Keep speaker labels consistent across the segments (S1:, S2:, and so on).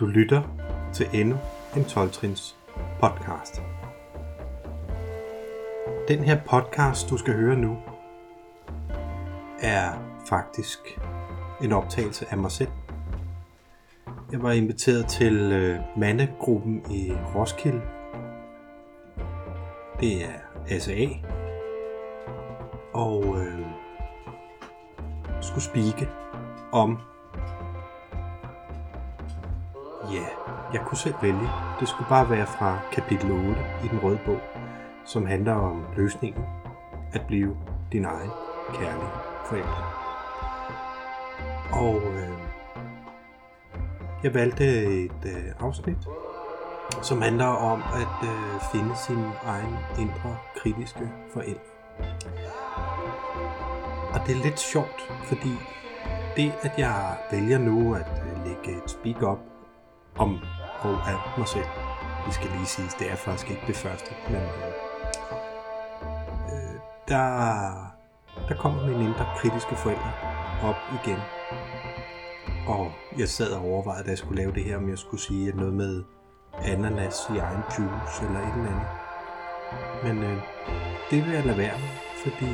S1: Du lytter til endnu en 12-trins podcast. Den her podcast, du skal høre nu, er faktisk en optagelse af mig selv. Jeg var inviteret til øh, mandegruppen i Roskilde. Det er SA. Og øh, skulle spike om Ja, jeg kunne selv vælge. Det skulle bare være fra kapitel 8 i den røde bog, som handler om løsningen at blive din egen kærlige forældre. Og øh, jeg valgte et øh, afsnit, som handler om at øh, finde sin egen indre kritiske forældre. Og det er lidt sjovt, fordi det, at jeg vælger nu at øh, lægge et speak op om og af mig selv. Det skal lige sige, det er faktisk ikke det første, men øh, øh, der, der kommer mine indre kritiske forældre op igen. Og jeg sad og overvejede, da jeg skulle lave det her, om jeg skulle sige noget med ananas i egen juice eller et eller andet. Men øh, det vil jeg lade være med, fordi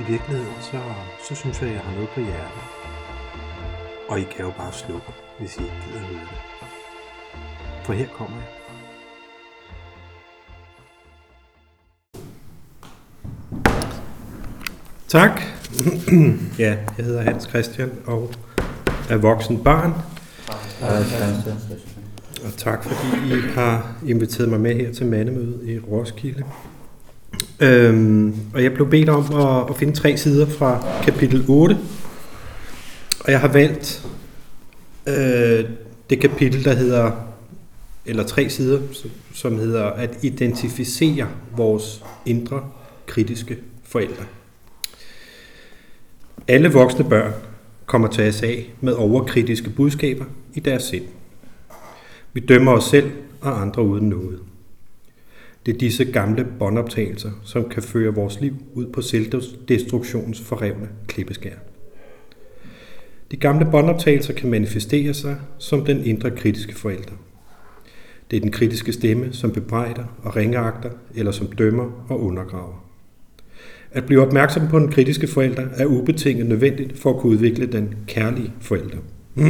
S1: i virkeligheden, så, så synes jeg, at jeg har noget på hjertet. Og I kan jo bare slukke, hvis I ikke gider høre det. For her kommer jeg. Tak. ja, jeg hedder Hans Christian og er voksen barn. Og tak fordi I har inviteret mig med her til mandemødet i Roskilde. Øhm, og jeg blev bedt om at, at finde tre sider fra kapitel 8. Og jeg har valgt øh, det kapitel, der hedder, eller tre sider, som hedder at identificere vores indre kritiske forældre. Alle voksne børn kommer til SA med overkritiske budskaber i deres sind. Vi dømmer os selv og andre uden noget. Det er disse gamle båndoptagelser, som kan føre vores liv ud på selvdestruktionens forrevne klippeskær. De gamle båndoptagelser kan manifestere sig som den indre kritiske forælder. Det er den kritiske stemme, som bebrejder og ringeagter, eller som dømmer og undergraver. At blive opmærksom på den kritiske forælder er ubetinget nødvendigt for at kunne udvikle den kærlige forælder.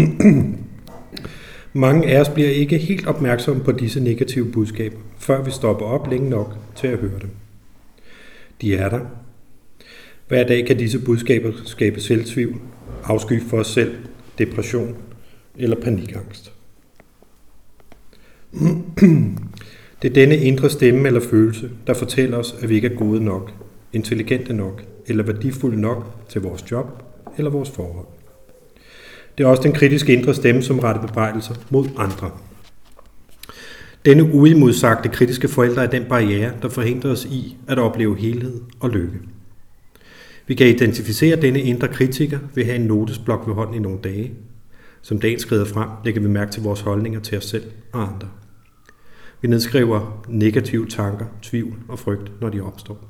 S1: Mange af os bliver ikke helt opmærksomme på disse negative budskaber, før vi stopper op længe nok til at høre dem. De er der. Hver dag kan disse budskaber skabe selvtvivl, afsky for os selv, depression eller panikangst. Det er denne indre stemme eller følelse, der fortæller os, at vi ikke er gode nok, intelligente nok eller værdifulde nok til vores job eller vores forhold. Det er også den kritiske indre stemme, som retter bebrejdelser mod andre. Denne uimodsagte kritiske forældre er den barriere, der forhindrer os i at opleve helhed og lykke. Vi kan identificere denne indre kritiker ved at have en notesblok ved hånden i nogle dage. Som dagen skrider frem, lægger vi mærke til vores holdninger til os selv og andre. Vi nedskriver negative tanker, tvivl og frygt, når de opstår.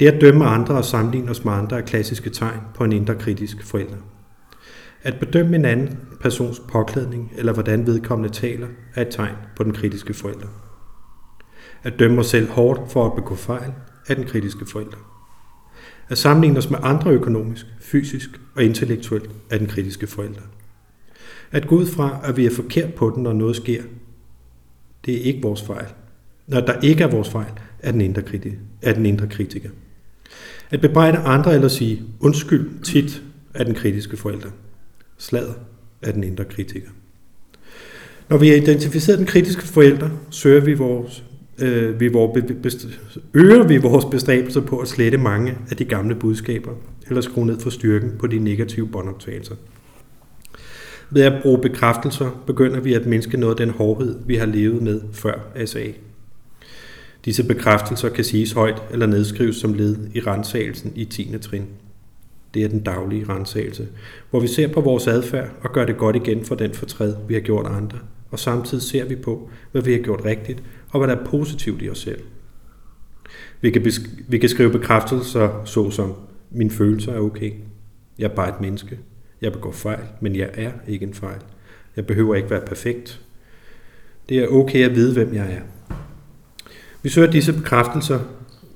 S1: Det at dømme andre og sammenligne os med andre er klassiske tegn på en indre kritisk forælder. At bedømme en anden persons påklædning eller hvordan vedkommende taler er et tegn på den kritiske forælder. At dømme os selv hårdt for at begå fejl er den kritiske forælder. At sammenligne os med andre økonomisk, fysisk og intellektuelt er den kritiske forælder. At gå ud fra, at vi er forkert på den, når noget sker, det er ikke vores fejl. Når der ikke er vores fejl, er den indre, kritiker, er den indre kritiker. At bebrejde andre eller sige undskyld tit er den kritiske forælder. Slaget er den indre kritiker. Når vi har identificeret den kritiske forælder, søger vi vores, øh, vi vores, øger vi vores bestræbelser på at slette mange af de gamle budskaber, eller skrue ned for styrken på de negative båndoptagelser. Ved at bruge bekræftelser begynder vi at mindske noget af den hårdhed, vi har levet med før SA. Disse bekræftelser kan siges højt eller nedskrives som led i rensagelsen i 10. trin. Det er den daglige rensagelse, hvor vi ser på vores adfærd og gør det godt igen for den fortræd, vi har gjort andre, og samtidig ser vi på, hvad vi har gjort rigtigt og hvad der er positivt i os selv. Vi kan, vi kan skrive bekræftelser såsom, min følelser er okay, jeg er bare et menneske, jeg begår fejl, men jeg er ikke en fejl. Jeg behøver ikke være perfekt. Det er okay at vide, hvem jeg er. Vi søger disse bekræftelser,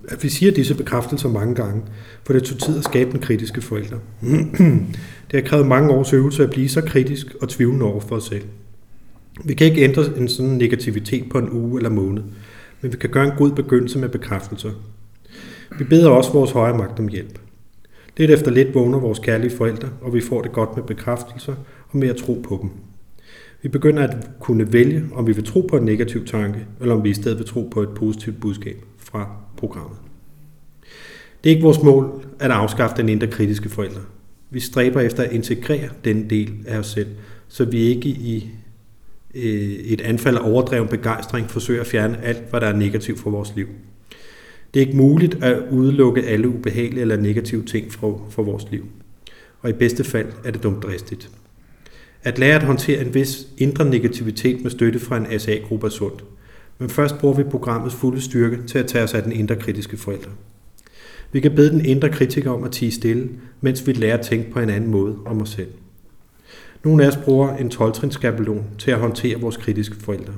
S1: at vi siger disse bekræftelser mange gange, for det tog tid at skabe den kritiske forældre. det har krævet mange års øvelse at blive så kritisk og tvivlende over for os selv. Vi kan ikke ændre en sådan negativitet på en uge eller måned, men vi kan gøre en god begyndelse med bekræftelser. Vi beder også vores højre magt om hjælp. Lidt efter lidt vågner vores kærlige forældre, og vi får det godt med bekræftelser og med at tro på dem. Vi begynder at kunne vælge, om vi vil tro på en negativ tanke, eller om vi i stedet vil tro på et positivt budskab fra programmet. Det er ikke vores mål at afskaffe den indre kritiske forældre. Vi stræber efter at integrere den del af os selv, så vi ikke i øh, et anfald af overdreven begejstring forsøger at fjerne alt, hvad der er negativt for vores liv. Det er ikke muligt at udelukke alle ubehagelige eller negative ting fra, fra vores liv. Og i bedste fald er det dumt dristigt. At lære at håndtere en vis indre negativitet med støtte fra en SA-gruppe er sundt. Men først bruger vi programmets fulde styrke til at tage os af den indre kritiske forælder. Vi kan bede den indre kritiker om at tige stille, mens vi lærer at tænke på en anden måde om os selv. Nogle af os bruger en 12-trins til at håndtere vores kritiske forældre.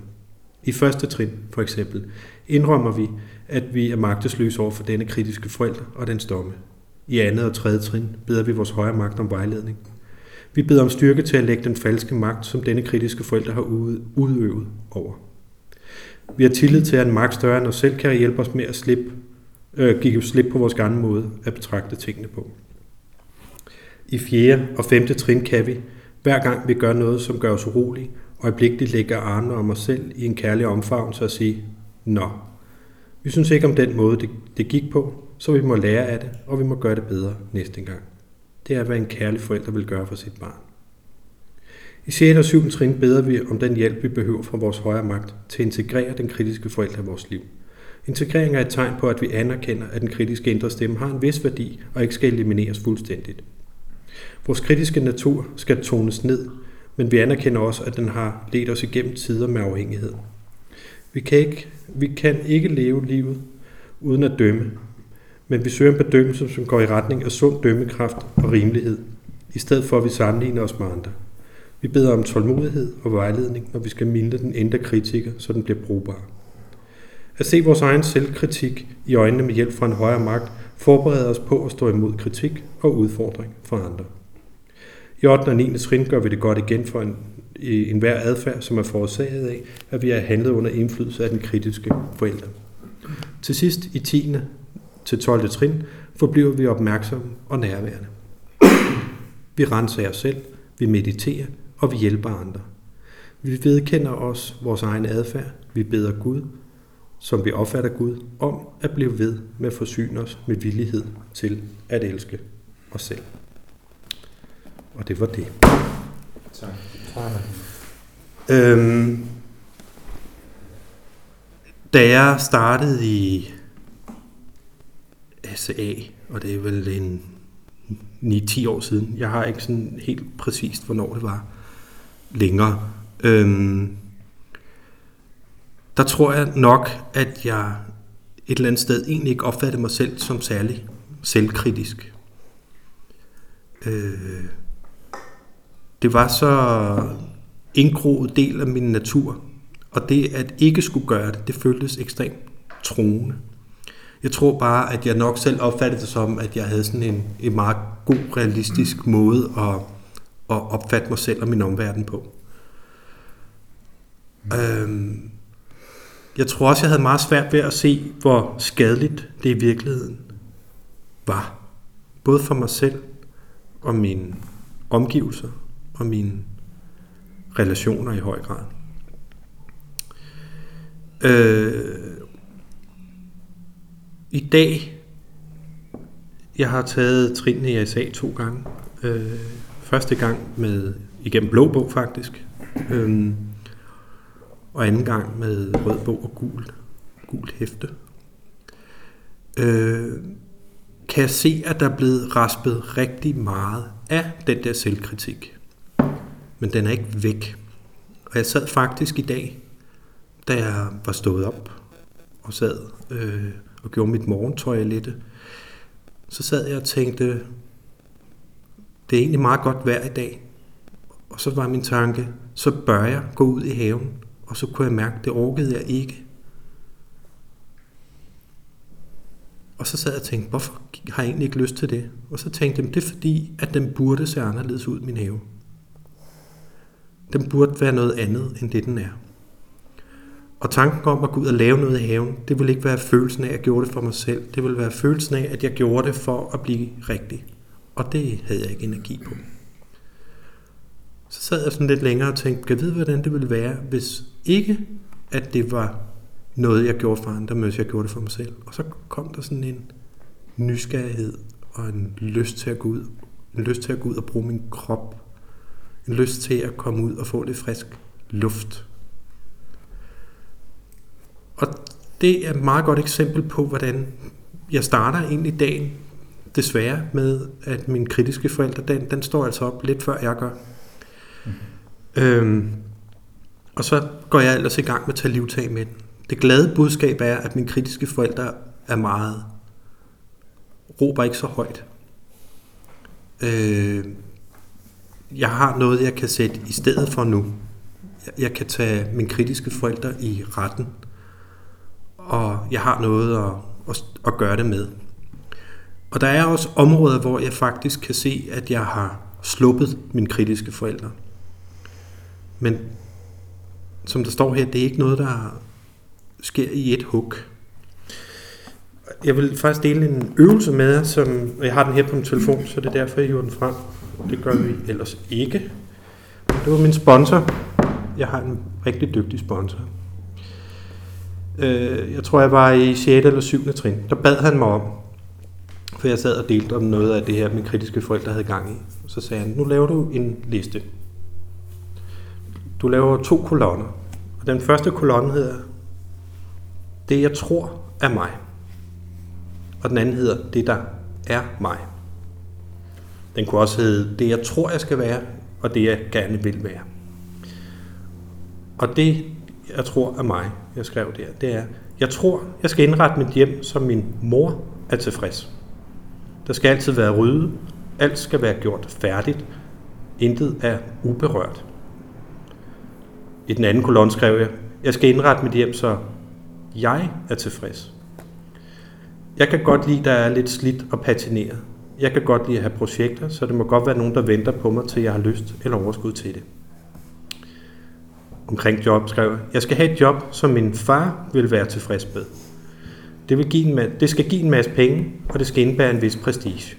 S1: I første trin, for eksempel, indrømmer vi, at vi er magtesløse over for denne kritiske forælder og den stomme. I andet og tredje trin beder vi vores højere magt om vejledning. Vi beder om styrke til at lægge den falske magt, som denne kritiske forælder har udøvet over. Vi har tillid til, at en magt større end os selv kan hjælpe os med at slippe, øh, give slip på vores gamle måde at betragte tingene på. I fjerde og femte trin kan vi, hver gang vi gør noget, som gør os urolige, øjeblikkeligt lægge armene om os selv i en kærlig omfavnelse og sige, Nå, vi synes ikke om den måde, det, det gik på, så vi må lære af det, og vi må gøre det bedre næste gang. Det er, hvad en kærlig forælder vil gøre for sit barn. I 6. og 7. trin beder vi om den hjælp, vi behøver fra vores højre magt til at integrere den kritiske forælder i vores liv. Integrering er et tegn på, at vi anerkender, at den kritiske indre stemme har en vis værdi og ikke skal elimineres fuldstændigt. Vores kritiske natur skal tones ned, men vi anerkender også, at den har ledt os igennem tider med afhængighed. Vi kan ikke, vi kan ikke leve livet uden at dømme, men vi søger en bedømmelse, som går i retning af sund dømmekraft og rimelighed, i stedet for at vi sammenligner os med andre. Vi beder om tålmodighed og vejledning, når vi skal minde den endte kritiker, så den bliver brugbar. At se vores egen selvkritik i øjnene med hjælp fra en højere magt, forbereder os på at stå imod kritik og udfordring fra andre. I 8. og 9. trin gør vi det godt igen for en, i enhver adfærd, som er forårsaget af, at vi har handlet under indflydelse af den kritiske forælder. Til sidst i 10. til 12. trin forbliver vi opmærksomme og nærværende. Vi renser os selv, vi mediterer, og vi hjælper andre. Vi vedkender os vores egen adfærd, vi beder Gud, som vi opfatter Gud, om at blive ved med at forsyne os med villighed til at elske os selv. Og det var det.
S2: Tak tak.
S1: Øhm, da jeg startede i SA, og det er vel en 9-10 år siden, jeg har ikke sådan helt præcist, hvornår det var længere, øhm, der tror jeg nok, at jeg et eller andet sted egentlig ikke opfattede mig selv som særlig selvkritisk. Øh, det var så indgroet del af min natur, og det at ikke skulle gøre det, det føltes ekstremt troende. Jeg tror bare, at jeg nok selv opfattede det som, at jeg havde sådan en, en meget god, realistisk måde at, at opfatte mig selv og min omverden på. Øhm, jeg tror også, jeg havde meget svært ved at se, hvor skadeligt det i virkeligheden var. Både for mig selv og mine omgivelser og mine relationer i høj grad. Øh, I dag, jeg har taget trinene i ASA to gange. Øh, første gang med igennem blå bog faktisk. Øh, og anden gang med rød bog og gul, gul hæfte. Øh, kan jeg se, at der er blevet raspet rigtig meget af den der selvkritik. Men den er ikke væk. Og jeg sad faktisk i dag, da jeg var stået op og sad øh, og gjorde mit morgentoilette, så sad jeg og tænkte, det er egentlig meget godt vejr i dag, Og så var min tanke, så bør jeg gå ud i haven. Og så kunne jeg mærke, det orkede jeg ikke. Og så sad jeg og tænkte, hvorfor har jeg egentlig ikke lyst til det? Og så tænkte jeg, det er fordi, at den burde se anderledes ud, min have. Den burde være noget andet, end det den er. Og tanken om at gå ud og lave noget i haven, det ville ikke være følelsen af, at jeg gjorde det for mig selv. Det ville være følelsen af, at jeg gjorde det for at blive rigtig. Og det havde jeg ikke energi på. Så sad jeg sådan lidt længere og tænkte, kan jeg vide, hvordan det ville være, hvis ikke, at det var noget, jeg gjorde for andre, men hvis jeg gjorde det for mig selv. Og så kom der sådan en nysgerrighed og en lyst til at gå ud. En lyst til at gå ud og bruge min krop. En lyst til at komme ud og få lidt frisk luft. Og det er et meget godt eksempel på, hvordan jeg starter egentlig dagen desværre med, at min kritiske forældre, den, den står altså op lidt før jeg gør. Mm. Øhm, og så går jeg ellers i gang med at tage livtag med den. Det glade budskab er, at mine kritiske forældre er meget, råber ikke så højt. Øh, jeg har noget, jeg kan sætte i stedet for nu. Jeg kan tage mine kritiske forældre i retten, og jeg har noget at, at, at gøre det med. Og der er også områder, hvor jeg faktisk kan se, at jeg har sluppet mine kritiske forældre. Men som der står her, det er ikke noget, der sker i et hug. Jeg vil faktisk dele en øvelse med jer, som jeg har den her på min telefon, så det er derfor, jeg hiver den frem. Det gør vi ellers ikke. Det var min sponsor. Jeg har en rigtig dygtig sponsor. Øh, jeg tror, jeg var i 6. eller 7. trin. Der bad han mig om, for jeg sad og delte om noget af det her, mine kritiske forældre havde gang i. Så sagde han, nu laver du en liste. Du laver to kolonner. Og den første kolonne hedder, det jeg tror er mig. Og den anden hedder, det der er mig. Den kunne også hedde, det jeg tror jeg skal være, og det jeg gerne vil være. Og det, jeg tror er mig, jeg skrev der, det er, jeg tror, jeg skal indrette mit hjem, som min mor er tilfreds. Der skal altid være ryddet, alt skal være gjort færdigt, intet er uberørt. I den anden kolonne skrev jeg, jeg skal indrette mit hjem, så jeg er tilfreds. Jeg kan godt lide, at der er lidt slidt og patineret. Jeg kan godt lide at have projekter, så det må godt være nogen, der venter på mig, til jeg har lyst eller overskud til det. Omkring job skrev jeg, jeg skal have et job, som min far vil være tilfreds med. Det, vil give en, det skal give en masse penge, og det skal indebære en vis prestige.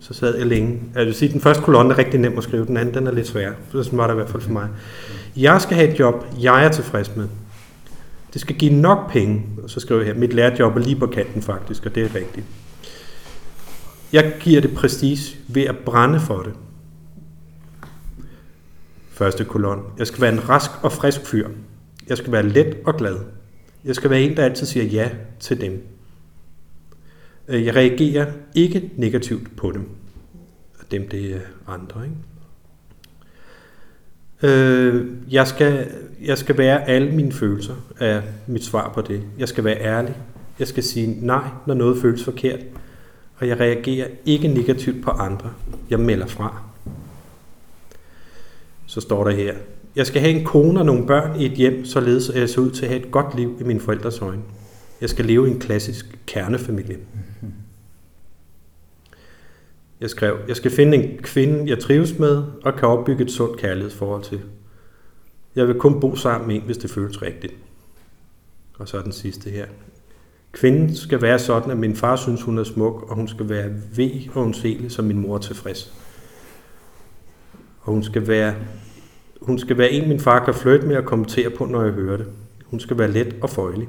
S1: Så sad jeg længe. Jeg vil sige, den første kolonne er rigtig nem at skrive, den anden den er lidt svær. Sådan var det i hvert fald for mig. Jeg skal have et job, jeg er tilfreds med. Det skal give nok penge, og så skriver jeg her, mit lærerjob er lige på kanten faktisk, og det er rigtigt. Jeg giver det prestige ved at brænde for det. Første kolon. Jeg skal være en rask og frisk fyr. Jeg skal være let og glad. Jeg skal være en, der altid siger ja til dem. Øh, jeg reagerer ikke negativt på dem. Dem, det er andre, ikke? Øh, jeg, skal, jeg skal være alle mine følelser, af mit svar på det. Jeg skal være ærlig. Jeg skal sige nej, når noget føles forkert. Og jeg reagerer ikke negativt på andre. Jeg melder fra. Så står der her. Jeg skal have en kone og nogle børn i et hjem, således at jeg ser ud til at have et godt liv i mine forældres øjne. Jeg skal leve i en klassisk kernefamilie. Jeg skrev, jeg skal finde en kvinde, jeg trives med, og kan opbygge et sundt kærlighedsforhold til. Jeg vil kun bo sammen med en, hvis det føles rigtigt. Og så er den sidste her. Kvinden skal være sådan, at min far synes, hun er smuk, og hun skal være ved og undselig, som min mor er tilfreds. Og hun skal være, hun skal være en, min far kan flytte med og kommentere på, når jeg hører det. Hun skal være let og føjelig.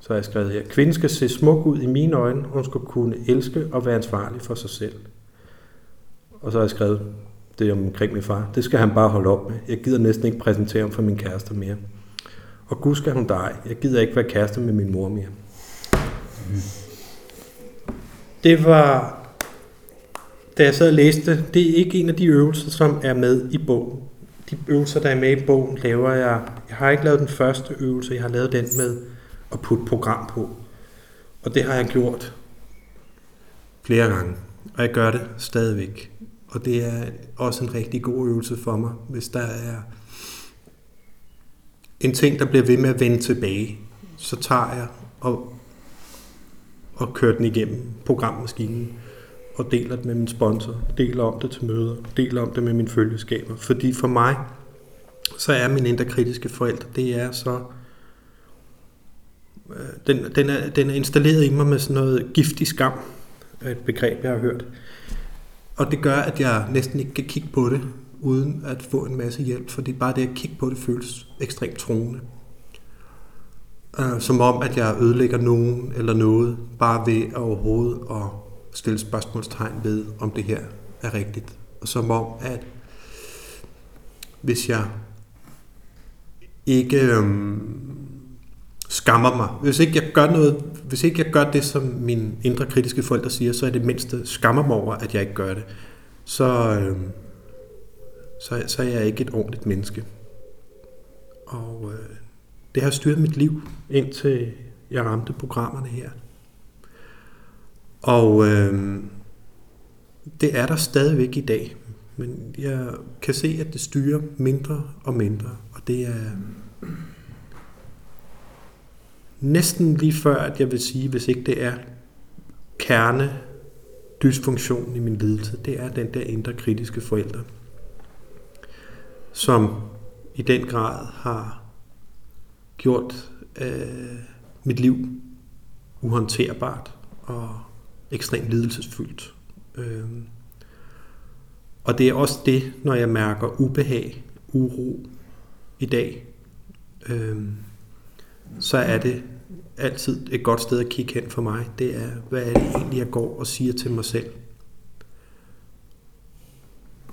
S1: Så har jeg skrevet her. Kvinden skal se smuk ud i mine øjne. Hun skal kunne elske og være ansvarlig for sig selv. Og så har jeg skrevet det omkring min far. Det skal han bare holde op med. Jeg gider næsten ikke præsentere ham for min kæreste mere. Og gud skal hun dig. Jeg gider ikke være kæreste med min mor mere. Det var, da jeg sad og læste, det er ikke en af de øvelser, som er med i bogen. De øvelser, der er med i bogen, laver jeg. Jeg har ikke lavet den første øvelse, jeg har lavet den med at putte program på. Og det har jeg gjort flere gange, og jeg gør det stadigvæk. Og det er også en rigtig god øvelse for mig, hvis der er en ting, der bliver ved med at vende tilbage, så tager jeg og, og kører den igennem programmaskinen og deler det med min sponsor, deler om det til møder, deler om det med mine følgeskaber. Fordi for mig, så er min indre kritiske forældre, det er så... Øh, den, den, er, den er installeret i mig med sådan noget giftig skam, et begreb, jeg har hørt. Og det gør, at jeg næsten ikke kan kigge på det, uden at få en masse hjælp, fordi bare det at kigge på det føles ekstremt troende. Uh, øh, som om, at jeg ødelægger nogen eller noget, bare ved at overhovedet at stille spørgsmålstegn ved, om det her er rigtigt. Og som om, at hvis jeg ikke øhm, skammer mig, hvis ikke jeg gør noget, hvis ikke jeg gør det, som mine indre kritiske forældre siger, så er det mindste skammer mig over, at jeg ikke gør det, så, øhm, så, så er jeg ikke et ordentligt menneske. Og øh, det har styret mit liv, indtil jeg ramte programmerne her. Og øh, det er der stadigvæk i dag. Men jeg kan se, at det styrer mindre og mindre. Og det er øh, næsten lige før, at jeg vil sige, hvis ikke det er kerne dysfunktionen i min lidelse, det er den der indre kritiske forældre, som i den grad har gjort øh, mit liv uhåndterbart og ekstremt lidelsesfyldt. Øh, og det er også det, når jeg mærker ubehag, uro i dag, øh, så er det altid et godt sted at kigge hen for mig. Det er, hvad er det egentlig, jeg går og siger til mig selv?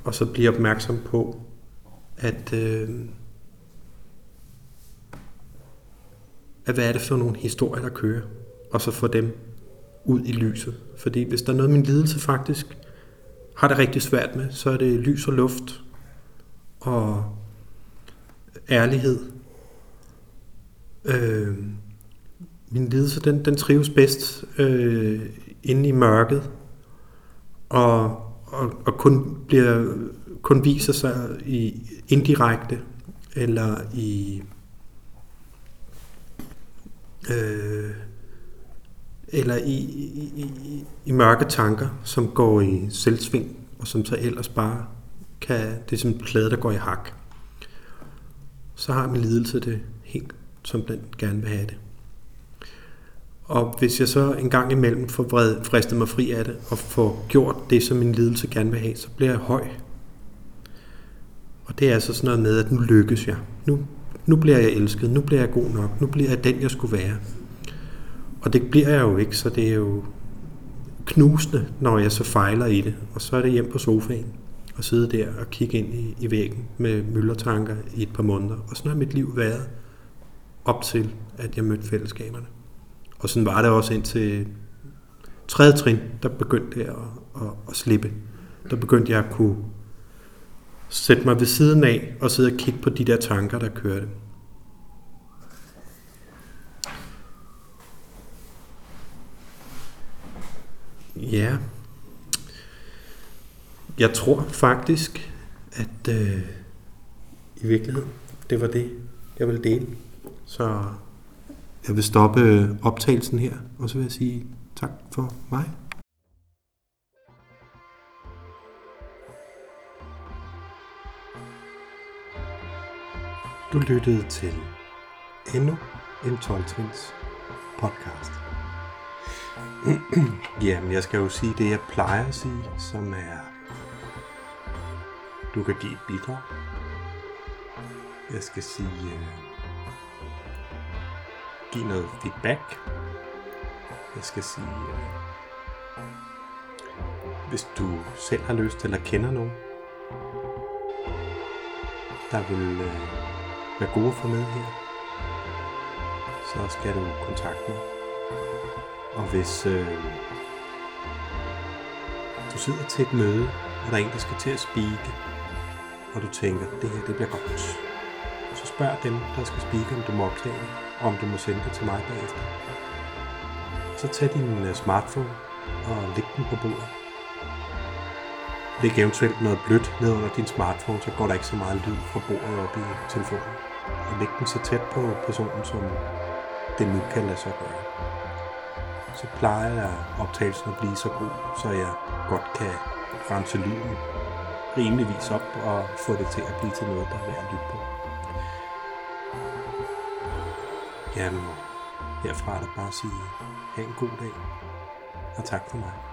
S1: Og så bliver opmærksom på, at, øh, at hvad er det for nogle historier, der kører? Og så få dem ud i lyset. Fordi hvis der er noget, min lidelse faktisk har det rigtig svært med, så er det lys og luft og ærlighed. Øh, min lidelse, den, den trives bedst øh, inde i mørket, og, og, og kun, bliver, kun viser sig i indirekte, eller i øh, eller i, i, i, i mørke tanker, som går i selvsving, og som så ellers bare kan, det er som en plade, der går i hak. Så har min lidelse det helt, som den gerne vil have det. Og hvis jeg så en gang imellem får vred, fristet mig fri af det, og får gjort det, som min lidelse gerne vil have, så bliver jeg høj. Og det er altså sådan noget med, at nu lykkes jeg. Nu, nu bliver jeg elsket. Nu bliver jeg god nok. Nu bliver jeg den, jeg skulle være. Og det bliver jeg jo ikke, så det er jo knusende, når jeg så fejler i det. Og så er det hjem på sofaen og sidde der og kigge ind i, i væggen med møllertanker i et par måneder. Og sådan har mit liv været op til, at jeg mødte fællesskaberne. Og sådan var det også indtil tredje trin, der begyndte jeg at, at, at slippe. Der begyndte jeg at kunne sætte mig ved siden af og sidde og kigge på de der tanker, der kørte. Ja. Jeg tror faktisk, at øh, i virkeligheden, det var det, jeg ville dele. Så jeg vil stoppe øh, optagelsen her, og så vil jeg sige tak for mig. Du lyttede til endnu en 12-trins podcast. Jamen, jeg skal jo sige det, jeg plejer at sige, som er, du kan give et bidrag. Jeg skal sige, øh, uh, give noget feedback. Jeg skal sige, uh, hvis du selv har lyst eller kender nogen, der vil uh, være gode få med her, så skal du kontakte mig. Og hvis øh, du sidder til et møde, og der er en, der skal til at spike, og du tænker, det her det bliver godt, så spørg dem, der skal spike, om du må optage det, og om du må sende det til mig bagefter. Så tag din øh, smartphone og læg den på bordet. Læg eventuelt noget blødt ned under din smartphone, så går der ikke så meget lyd fra bordet op i telefonen. Og læg den så tæt på personen, som det nu kan lade sig gøre. Så plejer jeg optagelsen at blive så god, så jeg godt kan rense lyden rimeligvis op og få det til at blive til noget, der er værd at lytte på. Jamen, herfra er der bare at sige, have en god dag, og tak for mig.